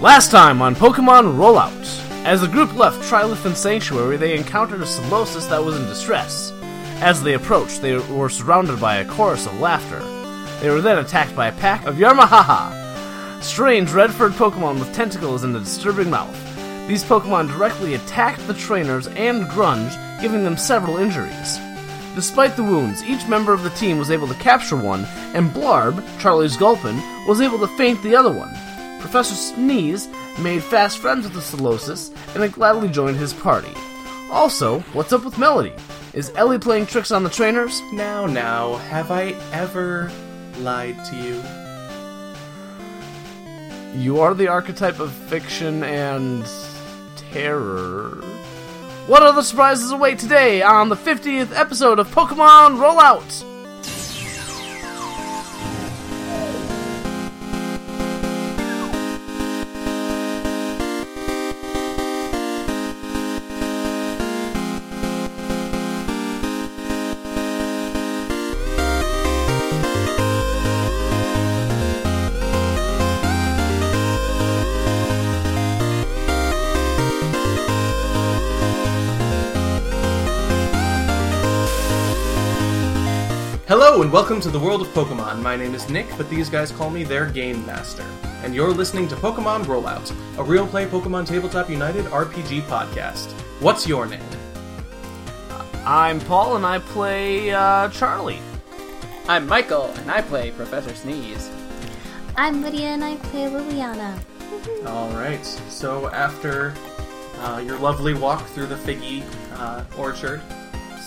Last time on Pokemon Rollout. As the group left Trilithon Sanctuary, they encountered a Solosis that was in distress. As they approached, they were surrounded by a chorus of laughter. They were then attacked by a pack of Yarmahaha, strange red furred Pokemon with tentacles and a disturbing mouth. These Pokemon directly attacked the trainers and Grunge, giving them several injuries. Despite the wounds, each member of the team was able to capture one, and Blarb, Charlie's Gulpin, was able to faint the other one. Professor Sneeze made fast friends with the Solosis and had gladly joined his party. Also, what's up with Melody? Is Ellie playing tricks on the trainers? Now, now, have I ever lied to you? You are the archetype of fiction and terror. What other surprises await today on the 50th episode of Pokemon Rollout? Hello and welcome to the world of Pokemon. My name is Nick, but these guys call me their Game Master. And you're listening to Pokemon Rollout, a real play Pokemon Tabletop United RPG podcast. What's your name? I'm Paul and I play uh, Charlie. I'm Michael, and I play Professor Sneeze. I'm Lydia and I play Liliana. Alright, so after uh, your lovely walk through the Figgy uh, orchard,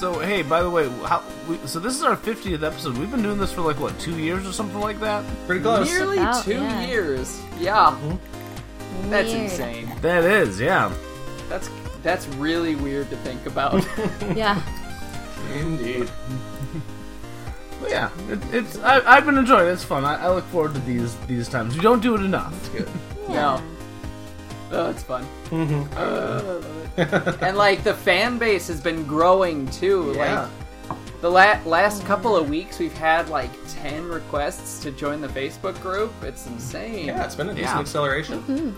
So, hey, by the way, how, we, so this is our 50th episode. We've been doing this for like, what, two years or something like that? pretty close. Nearly About, two yeah. years. Yeah, that's insane. That is, yeah. That's that's really weird to think about. Yeah. Indeed. But yeah, it, it's I, I've been enjoying it. It's fun. I, I look forward to these these times. We don't do it enough. That's good. no, oh, it's fun. Uh, and like the fan base has been growing too. Yeah. Like the la- last couple of weeks, we've had like ten requests to join the Facebook group. It's insane. Yeah, it's been a decent Yeah. acceleration.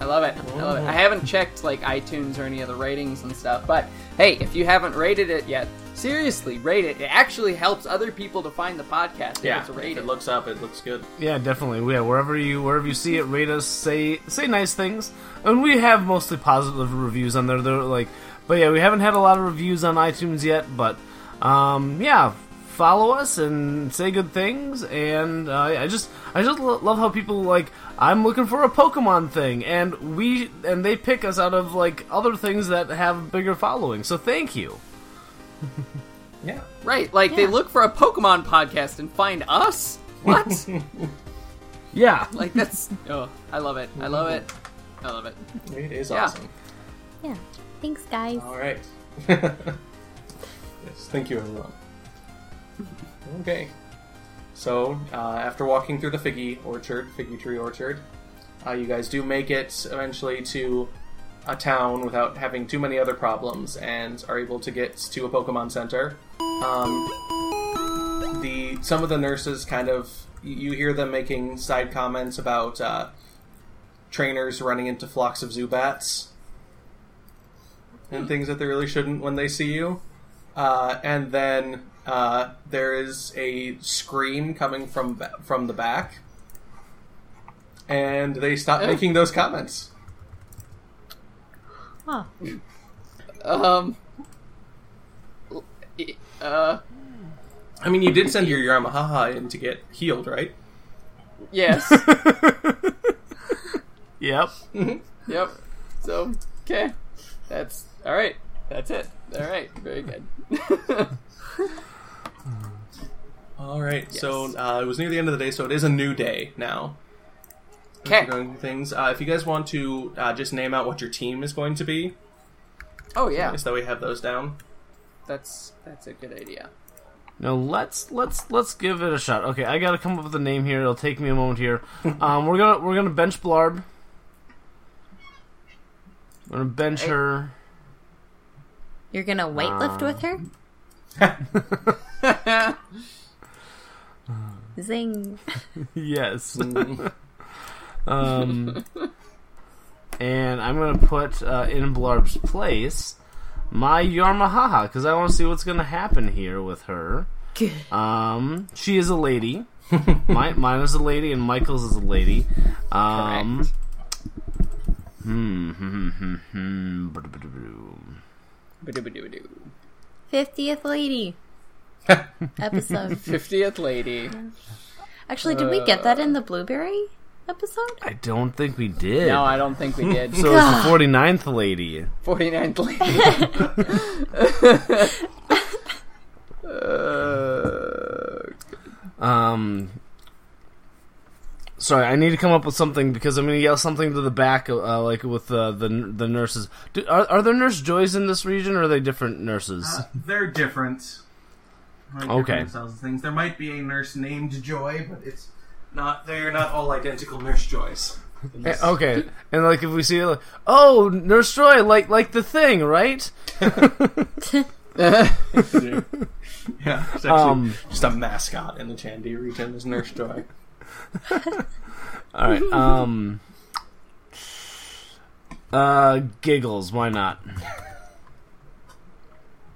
I love it. I love it. I haven't checked like iTunes or any of the ratings and stuff, but hey, if you haven't rated it yet, seriously, rate it. It actually helps other people to find the podcast. if Yeah, it's if rated. it looks up, it looks good. Yeah, definitely. Yeah, wherever you wherever you see it, rate us. Say say nice things. And we have mostly positive reviews on there. They're like, but yeah, we haven't had a lot of reviews on iTunes yet. But um, yeah, follow us and say good things. And uh, I just I just lo- love how people like I'm looking for a Pokemon thing, and we and they pick us out of like other things that have bigger following. So thank you. Yeah. right, like they look for a Pokemon podcast and find us. What? Yeah. like that's oh, I love it. I love it. I love it. It is Yeah. awesome. Yeah. Thanks, guys. All right. yes, thank you, everyone. Okay. So, uh, after walking through the figgy orchard, figgy tree orchard, uh, you guys do make it eventually to a town without having too many other problems, and are able to get to a Pokemon Center. Um, the some of the nurses kind of you hear them making side comments about uh, trainers running into flocks of Zubats and things that they really shouldn't when they see you. Uh, and then uh, there is a scream coming from from the back, and they stop Oh. making those comments. Oh. Um. Uh. I mean, you did send your Yamaha in to get healed, right? Yes. Yep. yep. So okay, that's all right. That's it. All right. Very good. All right. So uh, it was near the end of the day, so it is a new day now. Okay. We're going through things. Uh, if you guys want to uh, just name out what your team is going to be, Oh yeah. so that we have those down. That's that's a good idea. Now let's let's let's give it a shot. Okay, I gotta come up with a name here. It'll take me a moment here. Um, we're gonna we're gonna bench Blarb. We're gonna bench Hey. her. You're gonna weightlift with her? Zing. yes. Um, and I'm gonna put uh, in Blarb's place my Yarmahaha because I want to see what's gonna happen here with her. Um, she is a lady. My, mine is a lady, and Michael's is a lady. Um, Correct. hmm, hmm, hmm, hmm, hmm. 50th lady episode. 50th lady. Actually, did we get that in the blueberry episode? I don't think we did. No, I don't think we did. so it's the 49th lady. 49th lady. uh, Um, sorry, I need to come up with something because I'm going to yell something to the back, uh, like with uh, the the nurses. Do, are, are there nurse joys in this region, or are they different nurses? Uh, they're different. Like Okay. different of things. There might be a nurse named Joy, but it's Not they're not all identical Nurse Joys. Eh, okay, and like if we see, like, oh, Nurse Joy, like like the thing, right? Yeah, it's actually Um, just a mascot in the Chandy region is Nurse Joy. all right. Um, uh, giggles. Why not?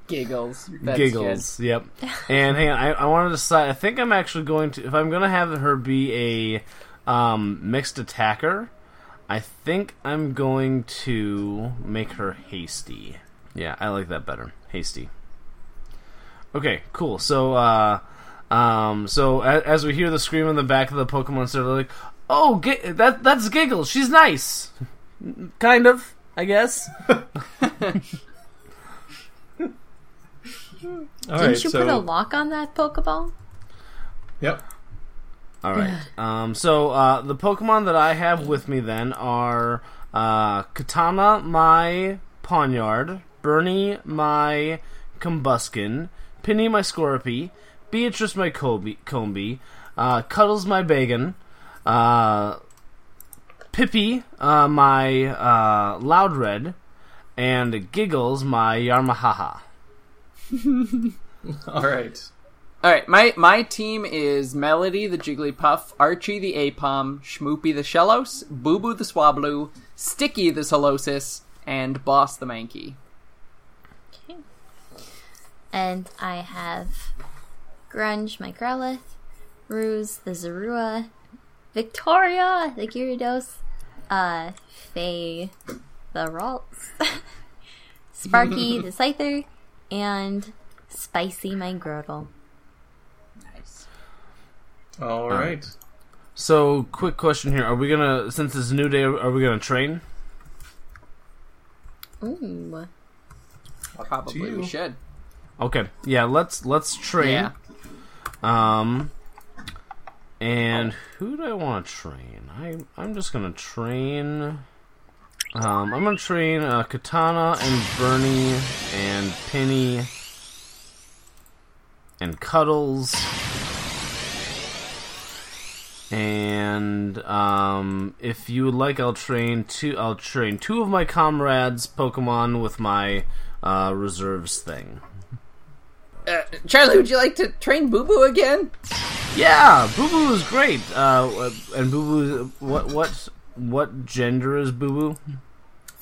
Giggles. That's giggles. Yep. And hang on, I, I want to decide. I think I'm actually going to, if I'm going to have her be a um, mixed attacker, I think I'm going to make her hasty. Yeah, I like that better. Hasty. Okay, cool. So, uh, um, so as, as we hear the scream in the back of the Pokemon Center, like, "Oh, gi- that that's Giggles. She's nice, kind of, I guess." All Didn't you put a lock on that Pokeball? Yep. All right. Um, so uh, the Pokemon that I have with me then are uh, Katana, my Pawniard, Bernie, my Combusken, Penny, my Skorupi, Beatrice, my Kobe, Combee, uh, Cuddles, my Bagon, uh, Pippi, uh, my uh, Loudred, and Giggles, my Yarmahaha. All right. All right, my my team is Melody the Jigglypuff, Archie the Aipom, Schmoopy the Shellos, Boo Boo the Swablu, Sticky the Solosis, and Boss the Mankey. Okay. And I have Grunge, my Growlithe, Ruse, the Zorua, Victoria, the Gyarados, uh, Faye, the Ralts, Sparky, the Scyther, and Spicy, my Grotle. Nice. All right. So, quick question here: Are we gonna, since it's a new day, are we gonna train? Ooh. Probably we should. Okay, yeah, let's let's train. Yeah. Um, and who do I want to train? I I'm just gonna train. Um, I'm gonna train uh, Katana and Bernie and Penny and Cuddles. And um, if you would like, I'll train two. I'll train two of my comrades' Pokemon with my uh, reserves thing. Uh, Charlie, would you like to train Boo Boo again? Yeah, Boo Boo is great. Uh, and Boo Boo, what what what gender is Boo Boo?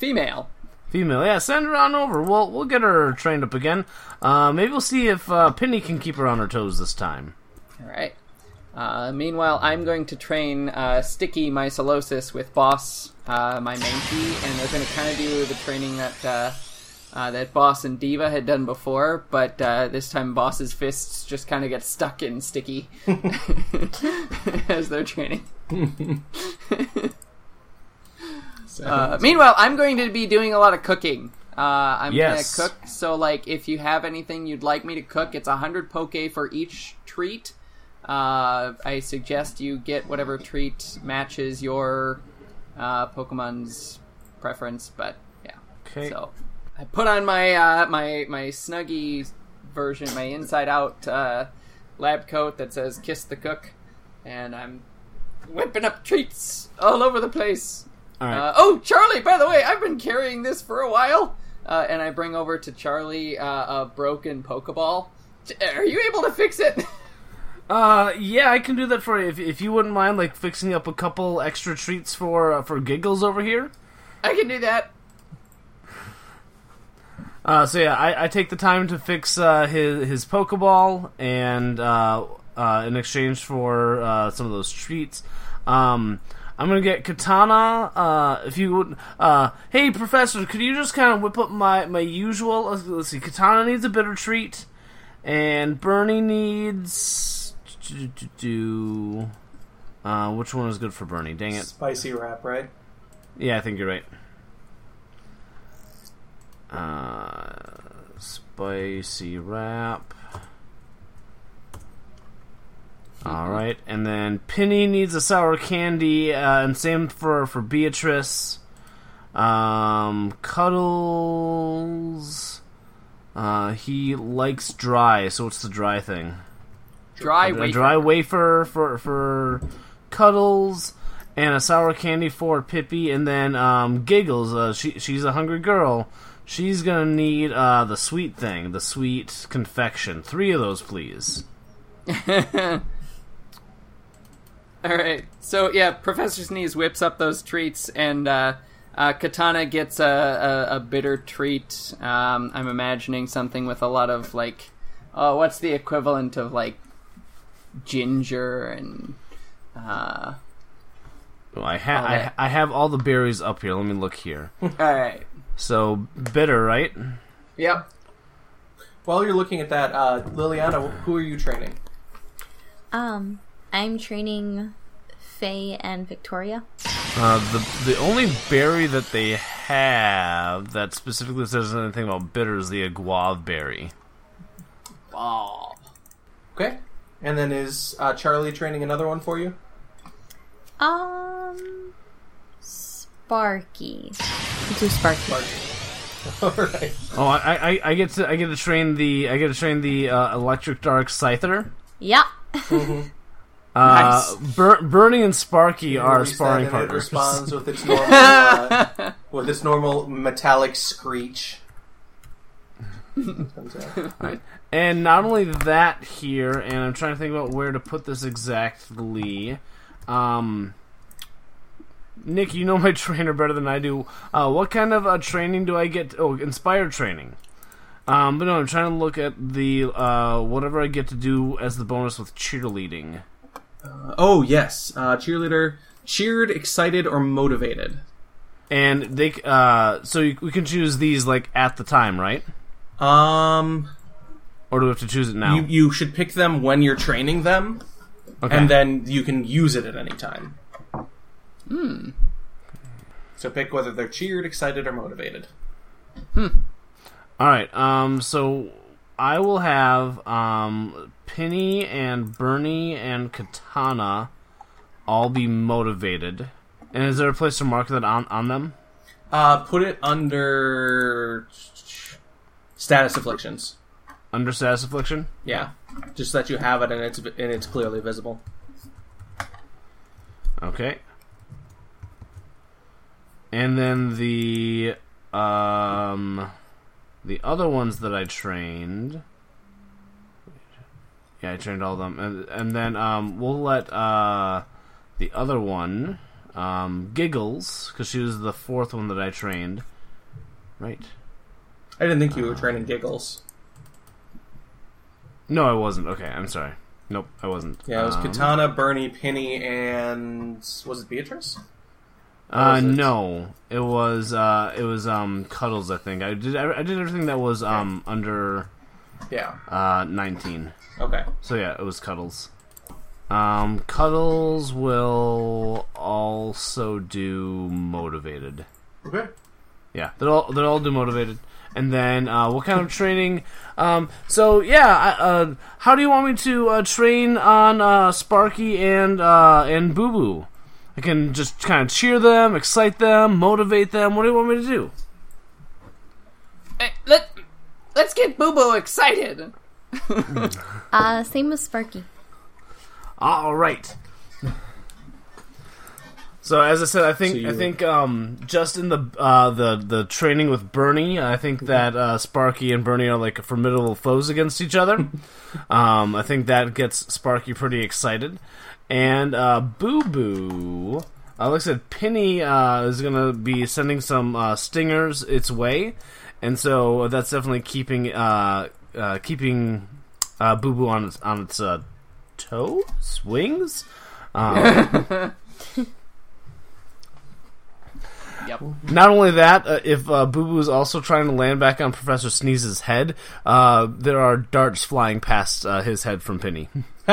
Female. Female. Yeah, send her on over. We'll we'll get her trained up again. Uh, maybe we'll see if uh, Penny can keep her on her toes this time. All right. Uh, meanwhile, I'm going to train uh, Sticky, my Solosis with Boss, uh, my Mankey, and they're going to kind of do the training that uh, uh, that Boss and Diva had done before, but uh, this time Boss's fists just kind of get stuck in Sticky as they're training. Uh, meanwhile, I'm going to be doing a lot of cooking. Uh, I'm Yes. gonna cook, so like if you have anything you'd like me to cook, it's a hundred poke for each treat. Uh, I suggest you get whatever treat matches your uh, Pokemon's preference, but yeah. Okay. So I put on my uh, my my snuggy version, my inside out uh, lab coat that says "Kiss the Cook," and I'm whipping up treats all over the place. All right. Uh, oh, Charlie! By the way, I've been carrying this for a while, uh, and I bring over to Charlie uh, a broken Pokeball. Are you able to fix it? Uh, yeah, I can do that for you if, if you wouldn't mind, like fixing up a couple extra treats for uh, for giggles over here. I can do that. Uh, so yeah, I, I take the time to fix uh, his his Pokeball, and uh, uh, in exchange for uh, some of those treats, um, I'm gonna get Katana. Uh, if you would, uh, hey Professor, could you just kind of whip up my my usual? Let's, let's see, Katana needs a bitter treat, and Bernie needs do, do, do, uh, which one is good for Bernie? Dang it! Spicy wrap, right? Yeah, I think you're right. Uh, spicy wrap. All right, and then Penny needs a sour candy, uh, and same for for Beatrice. Um, Cuddles. Uh, he likes dry, so what's the dry thing? Dry a wafer. dry wafer for for Cuddles, and a sour candy for Pippi, and then um, Giggles. Uh, she she's a hungry girl. She's gonna need uh, the sweet thing, the sweet confection. Three of those, please. All right. So yeah, Professor Sneeze whips up those treats, and uh, uh, Katana gets a, a, a bitter treat. Um, I'm imagining something with a lot of like, oh, what's the equivalent of like ginger and uh, Well, I have Okay. I, I have all the berries up here. Let me look here. all right. So bitter, right? Yep. While you're looking at that, uh, Liliana, who are you training? Um, I'm training Faye and Victoria. Uh, the the only berry that they have that specifically says anything about bitter is the aguav berry. Oh. Okay. And then is uh, Charlie training another one for you? Um, Sparky. Do Sparky. All right. Oh, I, I, I get to I get to train the I get to train the uh, electric dark scyther. Yep. Uh, Nice. Bur- Bernie and Sparky are Release that sparring and It partners. responds with its normal, uh, with its normal metallic screech. Comes out. And not only that here, and I'm trying to think about where to put this exactly. Um, Nick, you know my trainer better than I do. Uh, what kind of uh, training do I get? Oh, inspired training. Um, but no, I'm trying to look at the uh, whatever I get to do as the bonus with cheerleading. Oh yes, uh, cheerleader, cheered, excited, or motivated. And they, uh, so you, we can choose these like at the time, right? Um, Or do we have to choose it now? you you should pick them when you're training them, okay. and then you can use it at any time. Hmm. So pick whether they're cheered, excited, or motivated. Hmm. All right. Um. So I will have um Penny and Bernie and Katana all be motivated. And is there a place to mark that on on them? Uh, put it under status afflictions. Under status affliction. Yeah, just that you have it and it's and it's clearly visible. Okay. And then the um the other ones that I trained. Yeah, I trained all of them, and and then um we'll let uh the other one um Giggles because she was the fourth one that I trained. Right. I didn't think you were training giggles. No, I wasn't. Okay, I'm sorry. Nope, I wasn't. Yeah, it was Um, Katana, Bernie, Penny, and was it Beatrice? Uh, was it? no, it was uh, it was um, Cuddles. I think I did. I did everything that was um under Yeah. uh 19. Okay. So yeah, it was Cuddles. Um, Cuddles will also do motivated. Okay. Yeah, they'll all, they'll all do motivated. And then uh, what kind of training? Um, so yeah, I, uh, how do you want me to uh, train on uh, Sparky and uh, and Boo Boo? I can just kind of cheer them, excite them, motivate them. What do you want me to do? Hey, let Let's get Boo Boo excited. Uh, same with Sparky. All right. So as I said, I think So I think um, just in the uh, the the training with Bernie, I think that uh, Sparky and Bernie are like formidable foes against each other. um, I think that gets Sparky pretty excited, and uh, Boo Boo. Uh, like I said, Penny uh, is gonna be sending some uh, stingers its way, and so that's definitely keeping uh, uh, keeping uh, Boo Boo on its on its uh, toes, wings. Um, Yep. Not only that, uh, if uh, Boo Boo is also trying to land back on Professor Sneeze's head, uh, there are darts flying past uh, his head from Penny.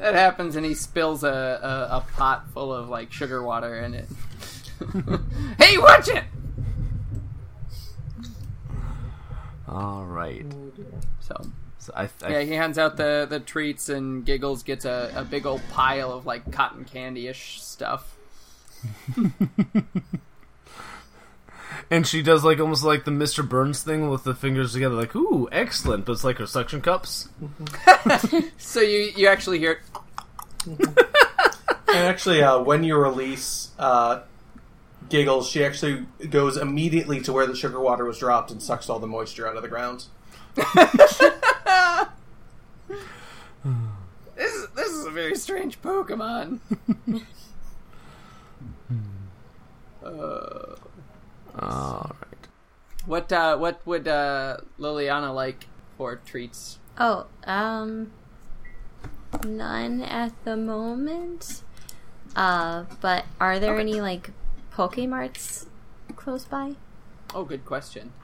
That happens, and he spills a, a, a pot full of like sugar water in it. hey, watch it! All right. So So I, I, yeah, he hands out the the treats, and Giggles gets a, a big old pile of like cotton candy ish stuff. and she does like almost like the Mr. Burns thing with the fingers together, like "Ooh, excellent!" But it's like her suction cups. So you you actually hear And actually, uh, when you release uh, Giggles, she actually goes immediately to where the sugar water was dropped and sucks all the moisture out of the ground. this is this is a very strange Pokemon. uh, All right. what uh, what would uh, Liliana like for treats? Oh, um, none at the moment. Uh, but are there Okay. any like Pokemarts close by? Oh, good question.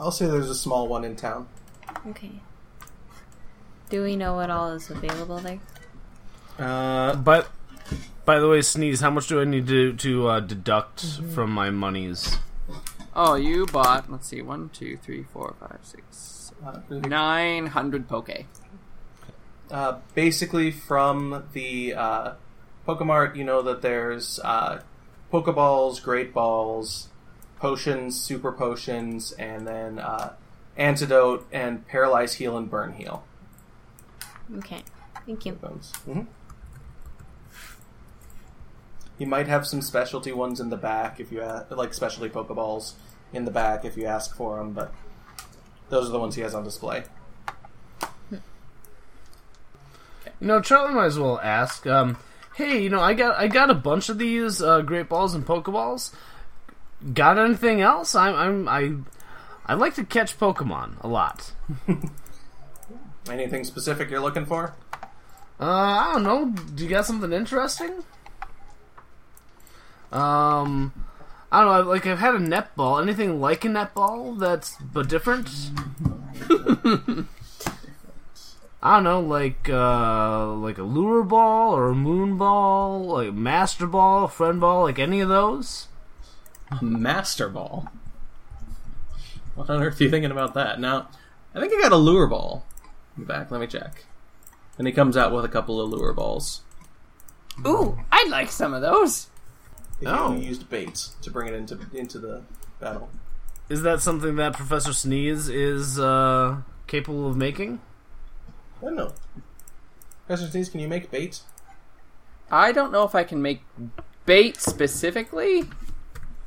I'll say there's a small one in town. Okay. Do we know what all is available there? Uh, But by the way, Sneeze, how much do I need to to uh, deduct from my monies? Oh, you bought. Let's see, one, two, three, four, five, six, uh, nine hundred Poke. uh, basically, from the uh, Pokemart, you know that there's uh, Pokeballs, Great Balls, potions, super potions, and then uh, antidote and paralyze heal and burn heal. Okay. Thank you. hmm You might have some specialty ones in the back if you a like specialty Pokeballs in the back if you ask for them, but those are the ones he has on display. You know, Charlie might as well ask. Um, hey, you know, I got I got a bunch of these uh, Great Balls and Pokeballs. Got anything else? I'm I'm I I like to catch Pokemon a lot. Anything specific you're looking for? Uh, I don't know. Do you got something interesting? Um, I don't know. Like I've had a netball. Anything like a netball that's but different? I don't know, like uh, like a lure ball or a moon ball, like master ball, friend ball, like any of those. A master Ball. What on earth are you thinking about that? Now, I think I got a lure ball. In the back, let me check. And he comes out with a couple of lure balls. Ooh, I'd like some of those. If Oh. you used baits to bring it into into the battle. Is that something that Professor Sneeze is uh, capable of making? I don't know. Professor Sneeze, can you make bait? I don't know if I can make bait specifically.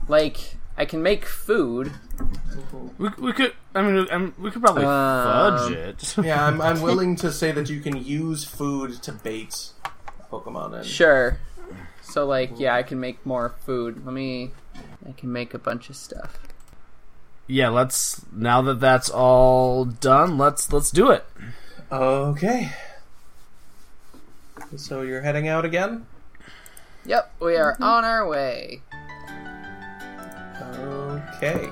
Like, I can make food. We, we could. I mean, um, we could probably Um, fudge it. Yeah, I'm, I'm willing to say that you can use food to bait Pokemon. And Sure. So, like, yeah, I can make more food. Let me. I can make a bunch of stuff. yeah, let's. Now that that's all done, let's let's do it. Okay. So you're heading out again? Yep, we are mm-hmm. on our way. Okay.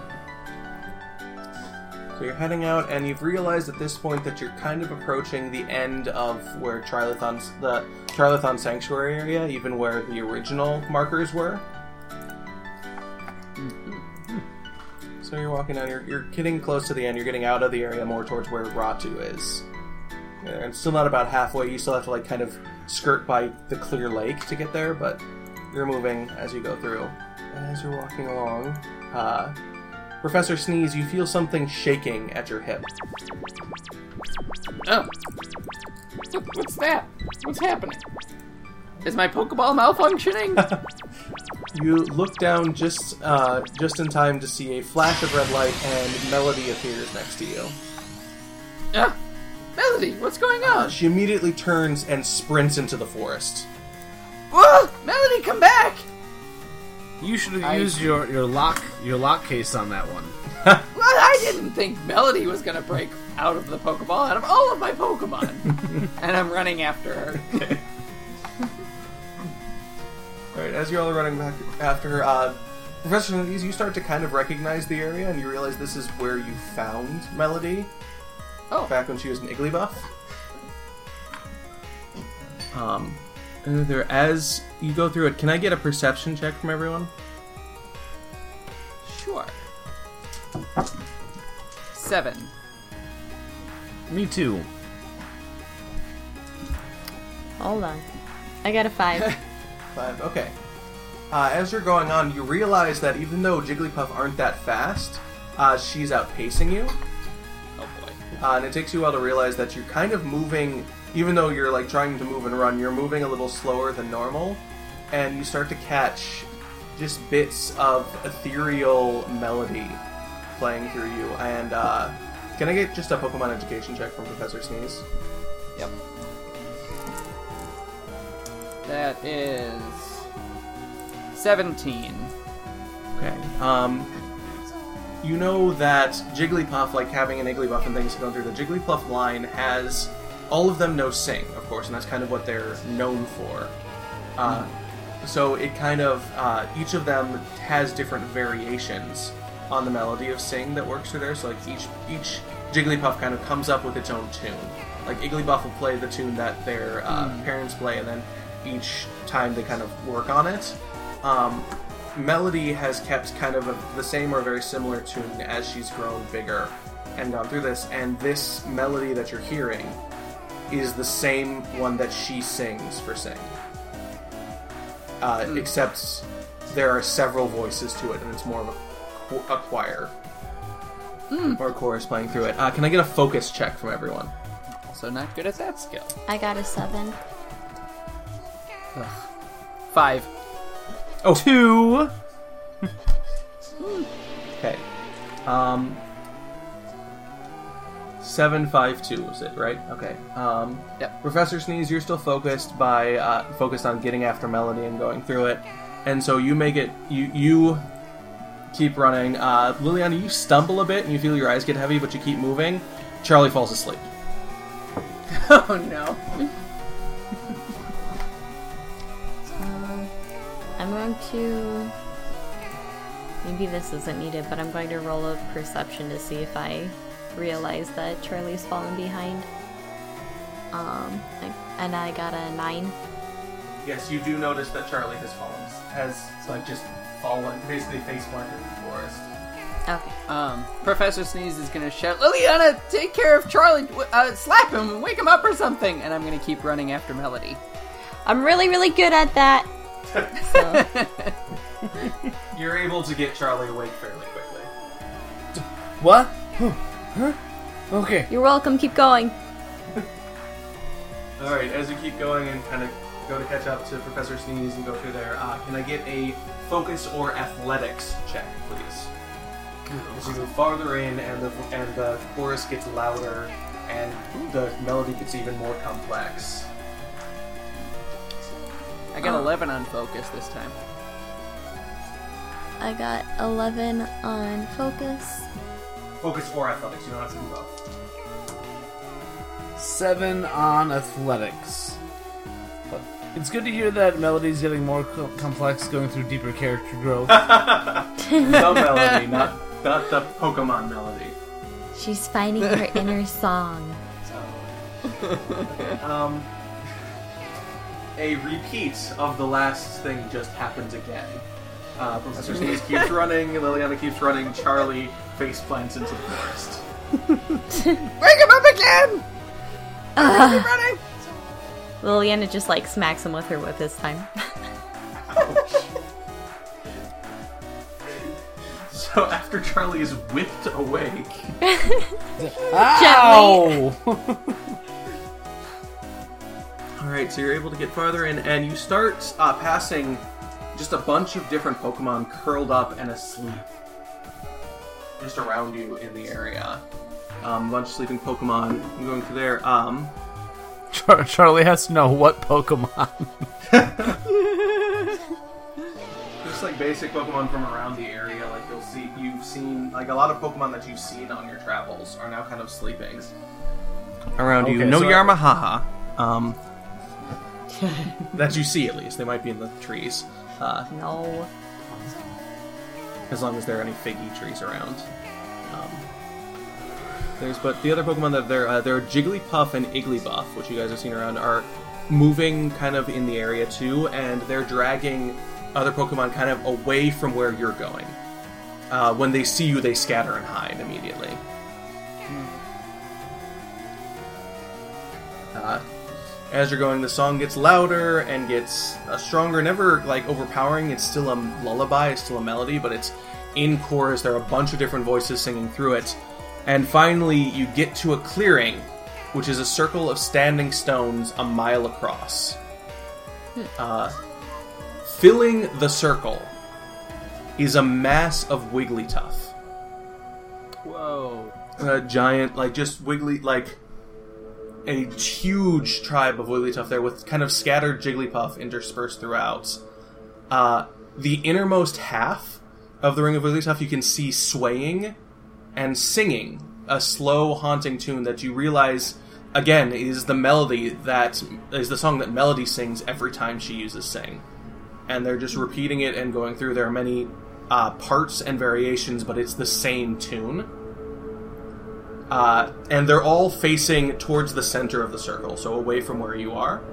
So you're heading out, and you've realized at this point that you're kind of approaching the end of where Trilithon's the Trilithon Sanctuary area, even where the original markers were. Mm-hmm. So you're walking down. You're, you're getting close to the end. You're getting out of the area more towards where Ratu is. Yeah, And still not about halfway. You still have to like kind of skirt by the clear lake to get there, but you're moving as you go through. And as you're walking along, uh, Professor Sneeze, you feel something shaking at your hip. Oh. What's that? What's happening? Is my Pokeball malfunctioning? You look down just uh, just in time to see a flash of red light, and Melody appears next to you. Ah, Melody, what's going Uh, on? she immediately turns and sprints into the forest. Whoa, Melody, come back! You should have I- used your, your lock your lock case on that one. Well, I didn't think Melody was gonna break out of the Pokeball out of all of my Pokemon. and I'm running after her. Alright, as you're all running back after her, uh, Professor Sneeze, you start to kind of recognize the area, and you realize this is where you found Melody Oh, back when she was an Igglybuff. Um, and there, as you go through it, can I get a perception check from everyone? sure. Seven. Me too. Hold on. I got a five. Five. Okay. Uh, as you're going on, you realize that even though Jigglypuff aren't that fast, uh, she's outpacing you. Boy. Uh, and it takes you a while to realize that you're kind of moving, even though you're like trying to move and run, you're moving a little slower than normal, and you start to catch just bits of ethereal melody playing through you. And uh, can I get just a Pokemon education check from Professor Sneeze? Yep. That is seventeen. Okay. Um, you know that Jigglypuff, like having an Igglybuff and things going through the Jigglypuff line, has all of them know sing, of course, and that's kind of what they're known for. Uh, so it kind of uh, each of them has different variations on the melody of sing that works through there. So like each each Jigglypuff kind of comes up with its own tune. Like Igglybuff will play the tune that their uh, parents play, and then each time they kind of work on it. Um, Melody has kept kind of a, the same or very similar tune as she's grown bigger and gone through this, and this melody that you're hearing is the same one that she sings for Sing. Uh, Except there are several voices to it, and it's more of a, a choir or a chorus playing through it. Uh, can I get a focus check from everyone? Also not good at that skill. I got a seven. Five. Oh, Two. Okay. Um. Seven five two was it right? Okay. Um. Yep. Professor Sneeze, you're still focused by uh, focused on getting after Melody and going through it, and so you make it. You you keep running. Uh, Liliana, you stumble a bit and you feel your eyes get heavy, but you keep moving. Charlie falls asleep. Oh no. I'm going to. Maybe this isn't needed, but I'm going to roll a perception to see if I realize that Charlie's fallen behind. Um, I, and I got a nine. Yes, you do notice that Charlie has fallen. Has like just fallen, basically face planted in the forest. Okay. Um, Professor Sneeze is gonna shout, Liliana, take care of Charlie, uh, slap him, wake him up or something, and I'm gonna keep running after Melody. I'm really, really good at that. So, You're able to get Charlie awake fairly quickly. What? Huh? Huh? Okay. you're welcome. Keep going. All right, as you keep going and kind of go to catch up to Professor Sneeze and go through there, uh, can I get a focus or athletics check, please? As you move farther in, and the and the chorus gets louder, and the melody gets even more complex. I got 11 on focus this time. I got 11 on focus. Focus or athletics, you don't have to do both. Seven on athletics. But it's good to hear that Melody's getting more co- complex, going through deeper character growth. The melody, not not the Pokemon melody. She's finding her inner song. Um, a repeat of the last thing just happens again. Uh, Professor Sneeze keeps running, Liliana keeps running, Charlie face plants into the forest. Wake him up again! Keep running! Liliana just like smacks him with her whip this time. So after Charlie is whipped awake, Ow! Alright, so you're able to get farther in, and you start uh, passing just a bunch of different Pokemon curled up and asleep, just around you in the area. Um, a bunch of sleeping Pokemon going through there. Um, Char- Charlie has to know what Pokemon. just like basic Pokemon from around the area. Like you'll see, you've seen like a lot of Pokemon that you've seen on your travels are now kind of sleeping around you. No so- Yarmahaha. Um, that you see at least. They might be in the trees. Uh, No. as long as there are any figgy trees around. Um, there's but the other Pokemon that there uh, there are Jigglypuff and Igglybuff, which you guys have seen around, are moving kind of in the area too, and they're dragging other Pokemon kind of away from where you're going. Uh, when they see you, they scatter and hide immediately. Uh, as you're going, the song gets louder and gets uh, stronger, never like overpowering. It's still a lullaby, it's still a melody, but it's in chorus. There are a bunch of different voices singing through it. And finally, you get to a clearing, which is a circle of standing stones a mile across. Uh, filling the circle is a mass of Wigglytuff. Whoa. A giant, like just wiggly, like a huge tribe of Wigglytuff there with kind of scattered Jigglypuff interspersed throughout. Uh, the innermost half of the ring of Wigglytuff you can see swaying and singing a slow, haunting tune that you realize, again, is the melody that is the song that Melody sings every time she uses Sing. And they're just repeating it and going through. There are many uh, parts and variations, but it's the same tune. Uh, and they're all facing towards the center of the circle, so away from where you are.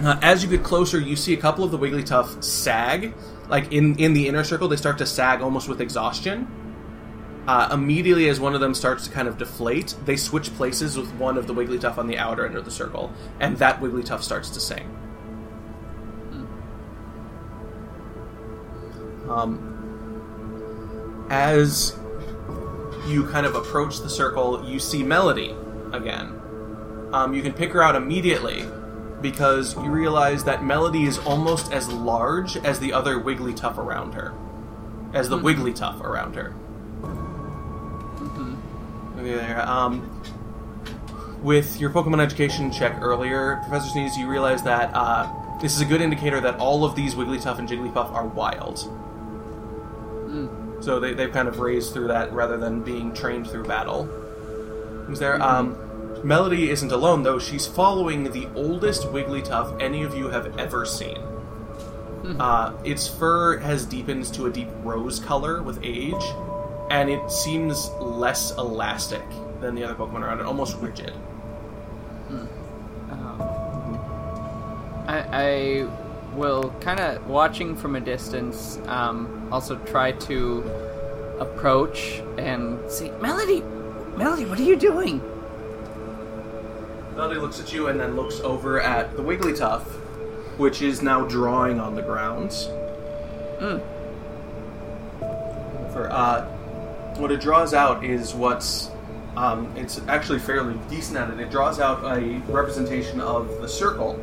Uh, as you get closer, you see a couple of the Wigglytuff sag, like in in the inner circle. They start to sag almost with exhaustion. Uh, immediately, as one of them starts to kind of deflate, they switch places with one of the Wigglytuff on the outer end of the circle, and that Wigglytuff starts to sing. Um, as you kind of approach the circle, you see Melody again. Um, you can pick her out immediately because you realize that Melody is almost as large as the other Wigglytuff around her, as the Wigglytuff around her. Okay, there. Um, with your Pokemon education check earlier, Professor Sneeze, you realize that uh, this is a good indicator that all of these Wigglytuff and Jigglypuff are wild. So they, they've kind of raised through that rather than being trained through battle. Who's there? Um, Melody isn't alone, though. She's following the oldest Wigglytuff any of you have ever seen. Uh, its fur has deepened to a deep rose color with age, and it seems less elastic than the other Pokemon around it, almost rigid. I, I will kind of watching from a distance. Um, also try to approach and see Melody. Melody, what are you doing? Melody looks at you and then looks over at the Wigglytuff, which is now drawing on the ground. For uh, what it draws out is what's um, it's actually fairly decent at it. It draws out a representation of the circle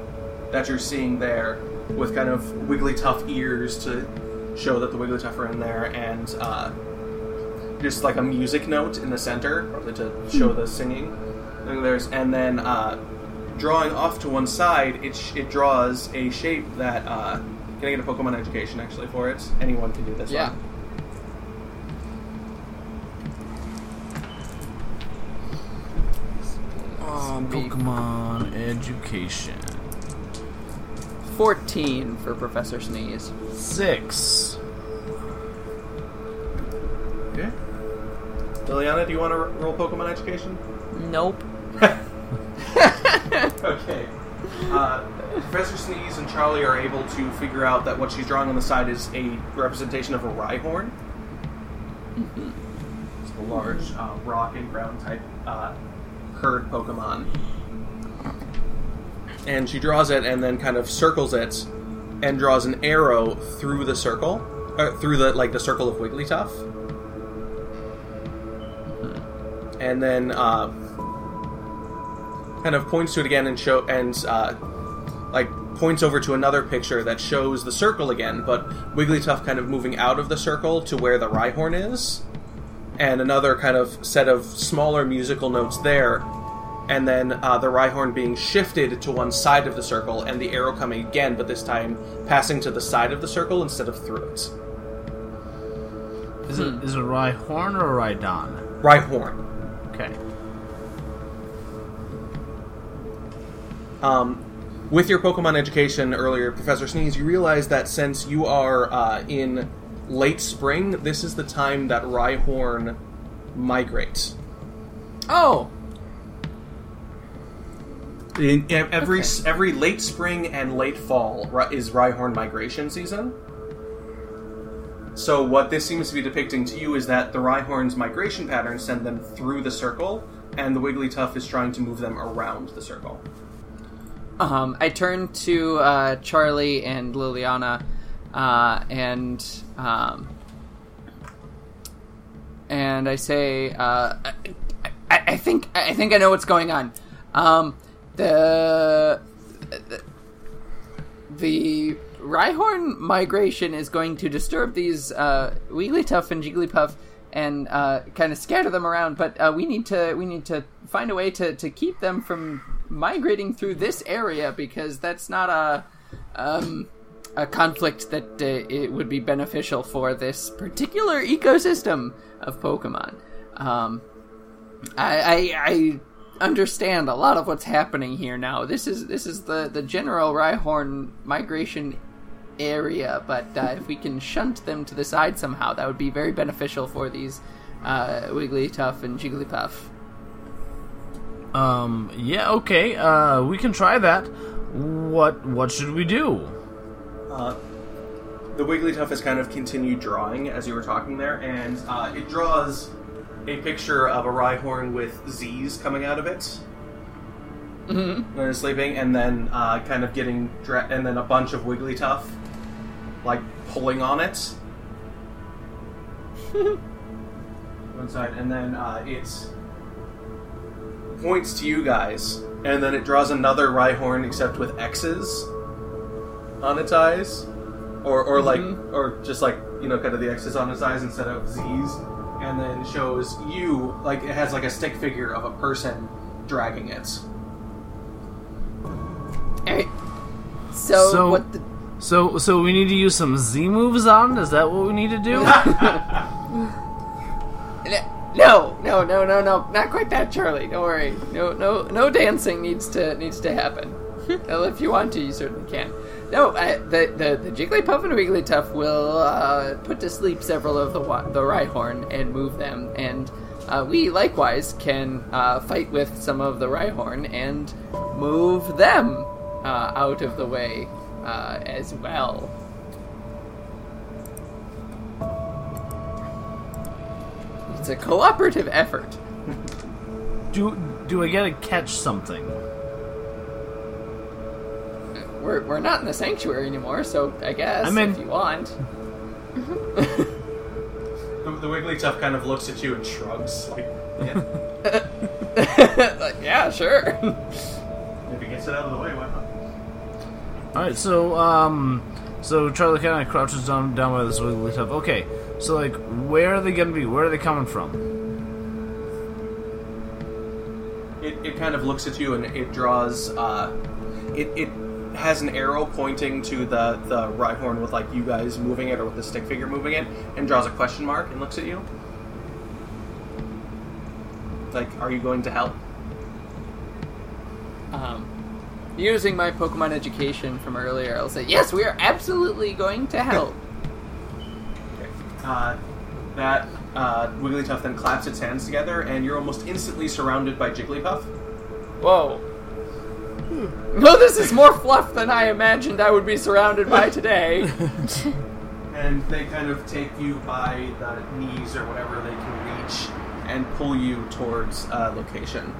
that you're seeing there, with kind of Wigglytuff ears to show that the Wigglytuff are in there, and uh, just like a music note in the center, probably to show the singing. thing There's and then uh, drawing off to one side, it sh- it draws a shape that. Uh, can I get a Pokemon education actually for it? Anyone can do this. Yeah. one. Oh, Pokemon education. Fourteen for Professor Sneeze. Six. Okay. Liliana, do you want to roll Pokemon education? Nope. Okay. Uh, Professor Sneeze and Charlie are able to figure out that what she's drawing on the side is a representation of a Rhyhorn. It's a large uh, rock and ground type uh, herd Pokemon. And she draws it and then kind of circles it and draws an arrow through the circle, uh, through the like the circle of Wigglytuff. And then uh, kind of points to it again and show and uh, like points over to another picture that shows the circle again, but Wigglytuff kind of moving out of the circle to where the Rhyhorn is, and another kind of set of smaller musical notes there, and then uh, the Rhyhorn being shifted to one side of the circle, and the arrow coming again, but this time passing to the side of the circle instead of through it. Is it is it Rhyhorn or Rhydon? Rhyhorn. Okay. Um, with your Pokemon education earlier, Professor Sneeze, you realize that since you are uh, in late spring, this is the time that Rhyhorn migrates. Oh, In, e- every every late spring and late fall ri- is Rhyhorn migration season. So what this seems to be depicting to you is that the Rhyhorn's migration patterns send them through the circle, and the Wigglytuff is trying to move them around the circle. Um, I turn to uh, Charlie and Liliana, uh, and um, and I say, uh, I, I think I think I know what's going on. Um, the the, Rhyhorn migration is going to disturb these uh, Wigglytuff and Jigglypuff and uh, kind of scatter them around. But uh, we need to we need to find a way to, to keep them from migrating through this area because that's not a um, a conflict that uh, it would be beneficial for this particular ecosystem of Pokemon. Um, I, I, I understand a lot of what's happening here now. This is this is the the general Rhyhorn migration area, but uh, if we can shunt them to the side somehow, that would be very beneficial for these uh, Wigglytuff and Jigglypuff. Um. Yeah. Okay. Uh. We can try that. What What should we do? Uh, the Wigglytuff has kind of continued drawing as you were talking there, and uh, it draws a picture of a Rhyhorn with Z's coming out of it Mm-hmm. when it's sleeping, and then uh, kind of getting dra- and then a bunch of Wigglytuff like pulling on it. One side, and then uh, it's points to you guys, and then it draws another Rhyhorn except with X's on its eyes, or or like or just like you know kind of the X's on its eyes instead of Z's, and then shows you like it has like a stick figure of a person dragging it. Alright. So, So- what the So So we need to use some Z moves on. Is that what we need to do? No, no, no, no, no, not quite that, Charlie. Don't worry. No, no, no dancing needs to needs to happen. well, if you want to, you certainly can. No, the, the the Jigglypuff and Wigglytuff will uh, put to sleep several of the the Rhyhorn and move them, and uh, we likewise can uh, fight with some of the Rhyhorn and move them uh, out of the way uh, as well. It's a cooperative effort. do Do I get to catch something? We're, we're not in the sanctuary anymore, so I guess I'm in. if you want. The, the Wigglytuff kind of looks at you and shrugs, like, yeah, Like, yeah, sure. if he gets it out of the way, why not? All right. So um. So Charlie kind of crouches down down by this Wigglytuff. Okay. So like, where are they gonna be? Where are they coming from? It, it kind of looks at you and it draws. Uh, it, it has an arrow pointing to the the Rhyhorn with like you guys moving it or with the stick figure moving it, and draws a question mark and looks at you. Like, are you going to help? Um, using my Pokemon education from earlier, I'll say, yes, we are absolutely going to help. Okay. Uh, that uh, Wigglytuff then claps its hands together, and you're almost instantly surrounded by Jigglypuff. Whoa. No, this is more fluff than I imagined I would be surrounded by today. and they kind of take you by the knees or whatever they can reach and pull you towards a location.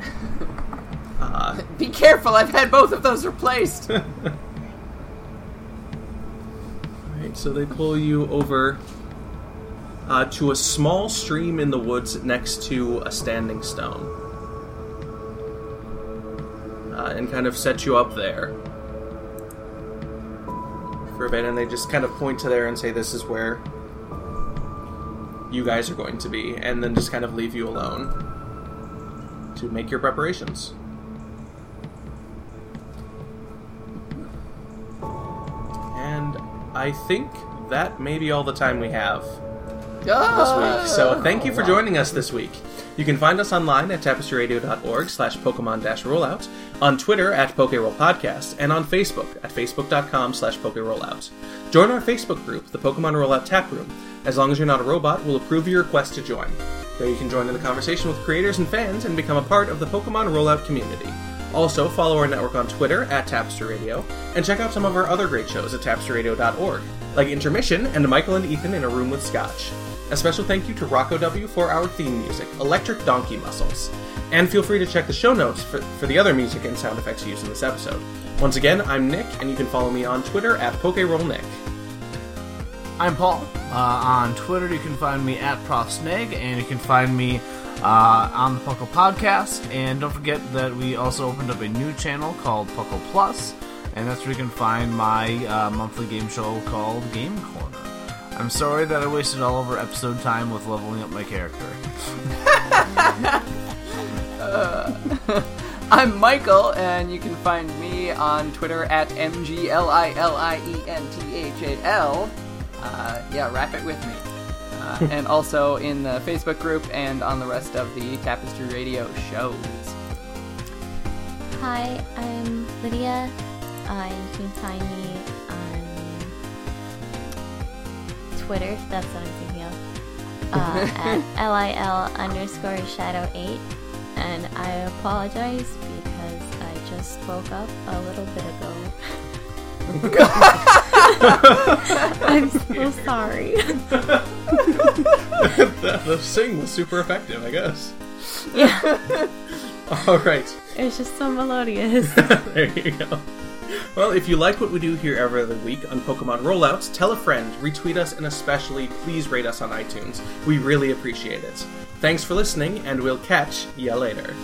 uh, Be careful, I've had both of those replaced. Alright, so they pull you over uh, to a small stream in the woods next to a standing stone. Uh, and kind of set you up there for a bit, and they just kind of point to there and say, "This is where you guys are going to be," and then just kind of leave you alone to make your preparations. And I think that may be all the time we have this week. So thank you for joining us this week. You can find us online at tapestryradio.org slash Pokemon dash rollout, on Twitter at PokeRoll Podcast, and on Facebook at facebook.com slash PokeRollout. Join our Facebook group, the Pokemon Rollout Tap Room. As long as you're not a robot, we'll approve your request to join. There you can join in the conversation with creators and fans and become a part of the Pokemon Rollout community. Also, follow our network on Twitter at Tapestry Radio, and check out some of our other great shows at tapestryradio.org, like Intermission and Michael and Ethan in a Room with Scotch. A special thank you to Rocco W for our theme music, Electric Donkey Muscles. And feel free to check the show notes for, for the other music and sound effects used in this episode. Once again, I'm Nick, and you can follow me on Twitter at PokeRollNick. I'm Paul. Uh, on Twitter, you can find me at Prof and you can find me uh, on the Puckle Podcast. And don't forget that we also opened up a new channel called Puckle Plus, and that's where you can find my uh, monthly game show called Game Corner. I'm sorry that I wasted all of our episode time with leveling up my character. I'm Michael, and you can find me on Twitter at MGLILIENTHAL. Uh, yeah, rap it with me. Uh, and also in the Facebook group and on the rest of the Tapestry Radio shows. Hi, I'm Lydia. Uh, you can find me Twitter, that's what I'm thinking of, uh, at LIL underscore shadow 8. And I apologize because I just woke up a little bit ago. I'm so sorry. the, the sing was super effective, I guess. yeah, All right. it was just so melodious. there you go. Well, if you like what we do here every other week on Pokemon Rollouts, tell a friend, retweet us, and especially please rate us on iTunes. We really appreciate it. Thanks for listening, and we'll catch ya later.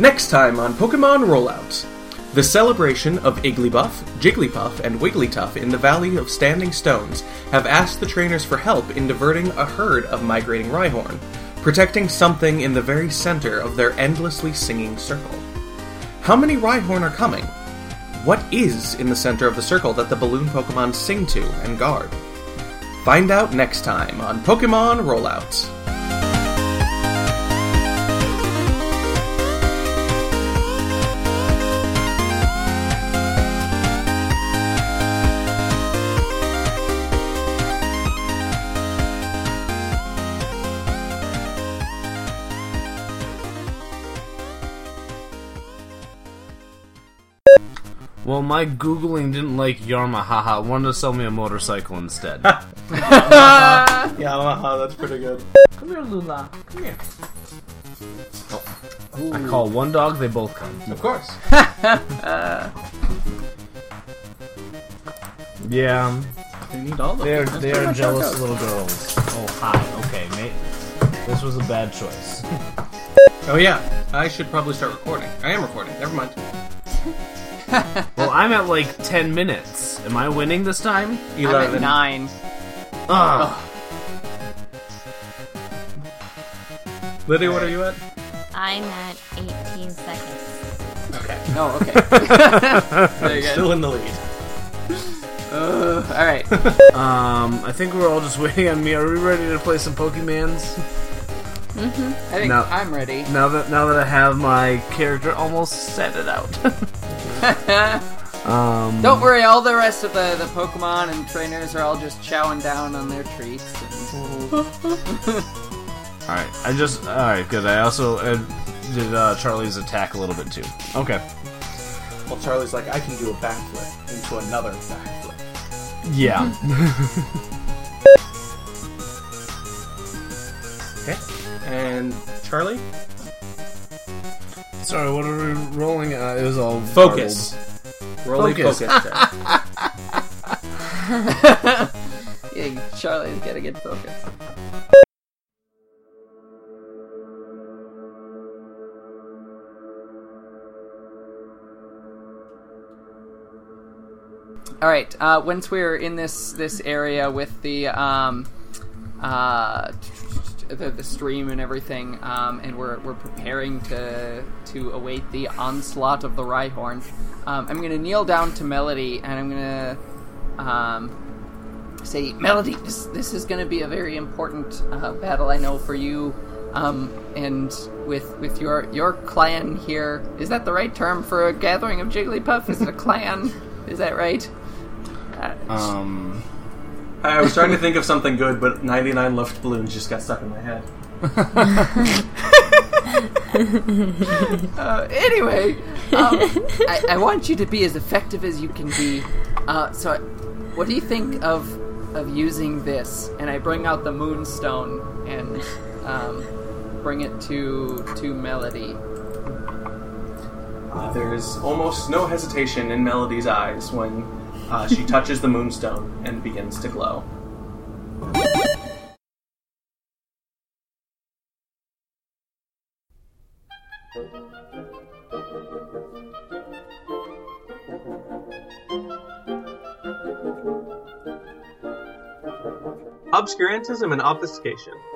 Next time on Pokemon Rollout. The celebration of Igglybuff, Jigglypuff, and Wigglytuff in the Valley of Standing Stones have asked the trainers for help in diverting a herd of migrating Rhyhorn, protecting something in the very center of their endlessly singing circle. How many Rhyhorn are coming? What is in the center of the circle that the balloon Pokemon sing to and guard? Find out next time on Pokemon Rollout. Well, my Googling didn't like Yamaha. Wanted to sell me a motorcycle instead. Yamaha, that's pretty good. Come here, Lula. Come here. Oh, I call one dog, they both come. Of course. Yeah, They need all of they're them. they are jealous little girls. Oh hi, okay, mate. This was a bad choice. Oh yeah, I should probably start recording. I am recording. Never mind. Well, I'm at like ten minutes. Am I winning this time? I'm at nine. Ugh. Lydia, what are you at? I'm at 18 seconds. Okay. Oh, okay. Very good. Still in the lead. Uh, all right. Um, I think we're all just waiting on me. Are we ready to play some Pokemans? Mm-hmm. I think No. I'm ready. Now that now that I have my character almost set it out. um, Don't worry, all the rest of the, the Pokemon and trainers are all just chowing down on their treats. And... All right, I just all right. Good. I also uh, did uh, Charlie's attack a little bit too. Okay. Well, Charlie's like, I can do a backflip into another backflip. Yeah. Okay. And Charlie? Sorry, what are we rolling? Uh, it was all Focus. Rolly Focus. focus. check. Yeah, getting Charlie's getting in focus. All right. Uh, once we're in this this area with the um, uh, the, the stream and everything, um, and we're, we're preparing to to await the onslaught of the Rhyhorn, um, I'm going to kneel down to Melody and I'm going to um, say, Melody, this this is going to be a very important uh, battle, I know, for you. Um, and with with your your clan here, is that the right term for a gathering of Jigglypuff? Is it a clan? is that right? Uh, Um, I was trying to think of something good, but 99 Luft balloons just got stuck in my head. Uh, anyway, um, I, I want you to be as effective as you can be. Uh, so, what do you think of of using this? And I bring out the Moonstone and um, bring it to to Melody. Uh, there's almost no hesitation in Melody's eyes when uh, she touches the moonstone and begins to glow. Obscurantism and obfuscation.